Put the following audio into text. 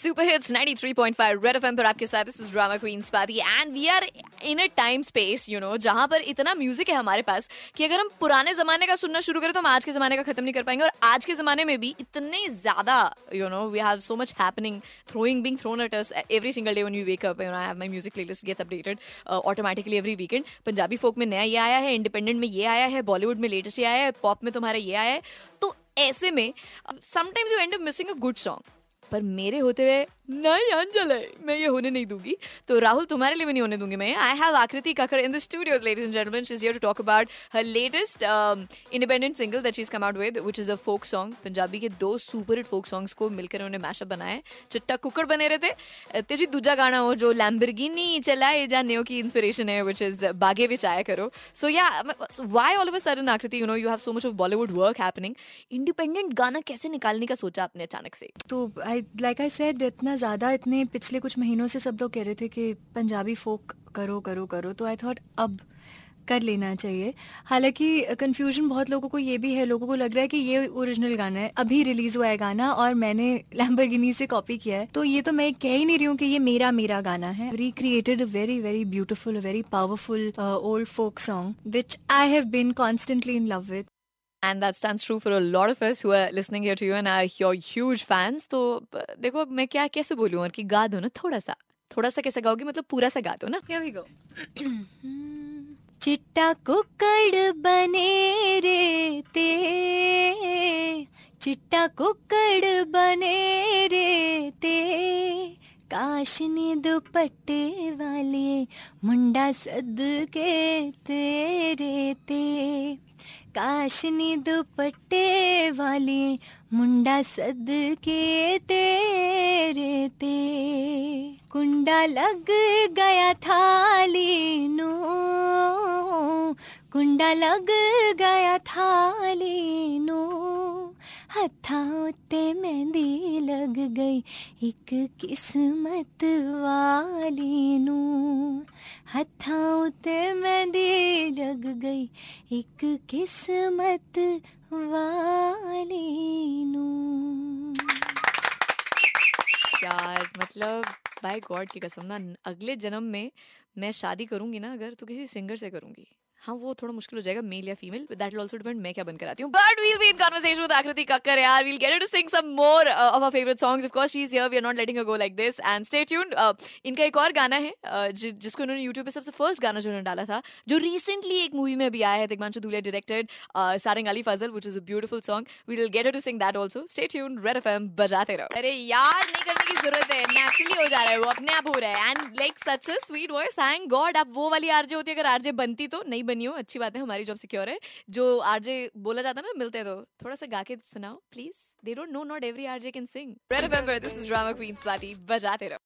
Super hits 93.5 red FM पर आपके साथ this is drama queen Swati and we are in a time space you know जहाँ पर इतना म्यूज़िक है हमारे पास कि अगर हम पुराने जमाने का सुनना शुरू करें तो हम आज के जमाने का खत्म नहीं कर पाएँगे। और आज के जमाने में भी इतने ज़्यादा you know we have so much happening throwing being thrown at us every single day when you wake up you know I have my music playlist gets updated automatically every weekend Punjabi folk में नया ये आया है independent में ये आया है बॉलीवुड में लेटेस्ट ये आया है पॉप में तुम्हारा ये आया है। तो ऐसे में sometimes you end up missing a good song पर मेरे होते हुए नहीं, अंजल, मैं ये होने नहीं दूँगी। तो राहुल, तुम्हारे लिए भी नहीं होने दूँगी मैं। I have Aakriti Kakkar in the studios ladies and gentleman she is here to talk about her latest independent single that she is come out with which is a folk song Punjabi के दो super hit folk songs को मिलकर उन्होंने mashup बनाया है। चिट्टा कुकड़ बने रहे थे ते जी दूजा गाना हो जो लैम्बरगिनी चलाए जा नेओ की इंस्पिरेशन है व्हिच इज़ बागे विच आया करो। So yeah why all of a sudden Aakriti you know you have so much of Bollywood work happening independent गाना कैसे निकालने का सोचा आपने अचानक से? तो आई लाइक आई सेड इतना ज़्यादा इतने पिछले कुछ महीनों से सब लोग कह रहे थे कि पंजाबी फोक करो करो करो तो आई थॉट अब कर लेना चाहिए। हालाँकि कंफ्यूजन बहुत लोगों को ये भी है, लोगों को लग रहा है कि ये ओरिजिनल गाना है। अभी रिलीज़ हुआ है गाना और मैंने लैम्बरगिनी से कॉपी किया है। तो ये तो मैं कह ही नहीं रही हूँ कि ये मेरा मेरा गाना है। Recreated very very beautiful very powerful old folk song which I have been constantly in love with and that stands true for a lot of us who are listening here to you and are your huge fans तो देखो मैं क्या कैसे बोलूँ और कि गा दो ना थोड़ा सा थोड़ा सा कैसे गाओगी मतलब पूरा सा गा दो ना Here we go. चिट्टा कुकड़ बने रे ते चिट्टा कुकड़ बने रे काशनी दुपट्टे वाले, मुंडा सद के तेरे ते। काशनी दुपट्टे वाले, मुंडा सद के तेरे ते। कुंडा लग गया थाली नो कुंडा लग गया थाली नो हथा उत्ते मेहंदी लग गई, एक किस्मत वाली नू। हथा उत्ते मेहंदी लग गई, एक किस्मत वाली नू। यार मतलब बाय गॉड की कसम ना, अगले जन्म में मैं शादी करूँगी ना, अगर तो किसी सिंगर से करूँगी। हाँ वो थोड़ा मुश्किल हो जाएगा मेल या female that will also depend मैं क्या बनकर आती हूँ। But we'll be in conversation with Akriti Kakkar यार we'll get to sing some more of our favourite songs of course is here we are not letting her go like this and stay tuned इनका एक और गाना है uh, जिसको उन्होंने YouTube पे सबसे फ़र्स्ट गाना जो उन्होंने डाला था जो रिसेंटली एक मूवी में भी आया है Tigmanshu Dhulia directed Sarang Ali Fazal which is a beautiful song we will get to sing that also stay tuned red FM बजाते रहो। अरे यार नहीं करने की ज़रूरत है नेचुरली हो जा रहा है वो अपने आप हो रहा है। And like such a sweet voice thank God अब वो वाली आरजे होती है अगर आरजे बनती तो नहीं बनी हो, अच्छी बात है, हमारी जॉब सिक्योर है। जो आरजे बोला जाता है ना, मिलते तो थोड़ा सा गा के सुनाओ please they don't know not every RJ can sing this is drama queens party बजाते रहो।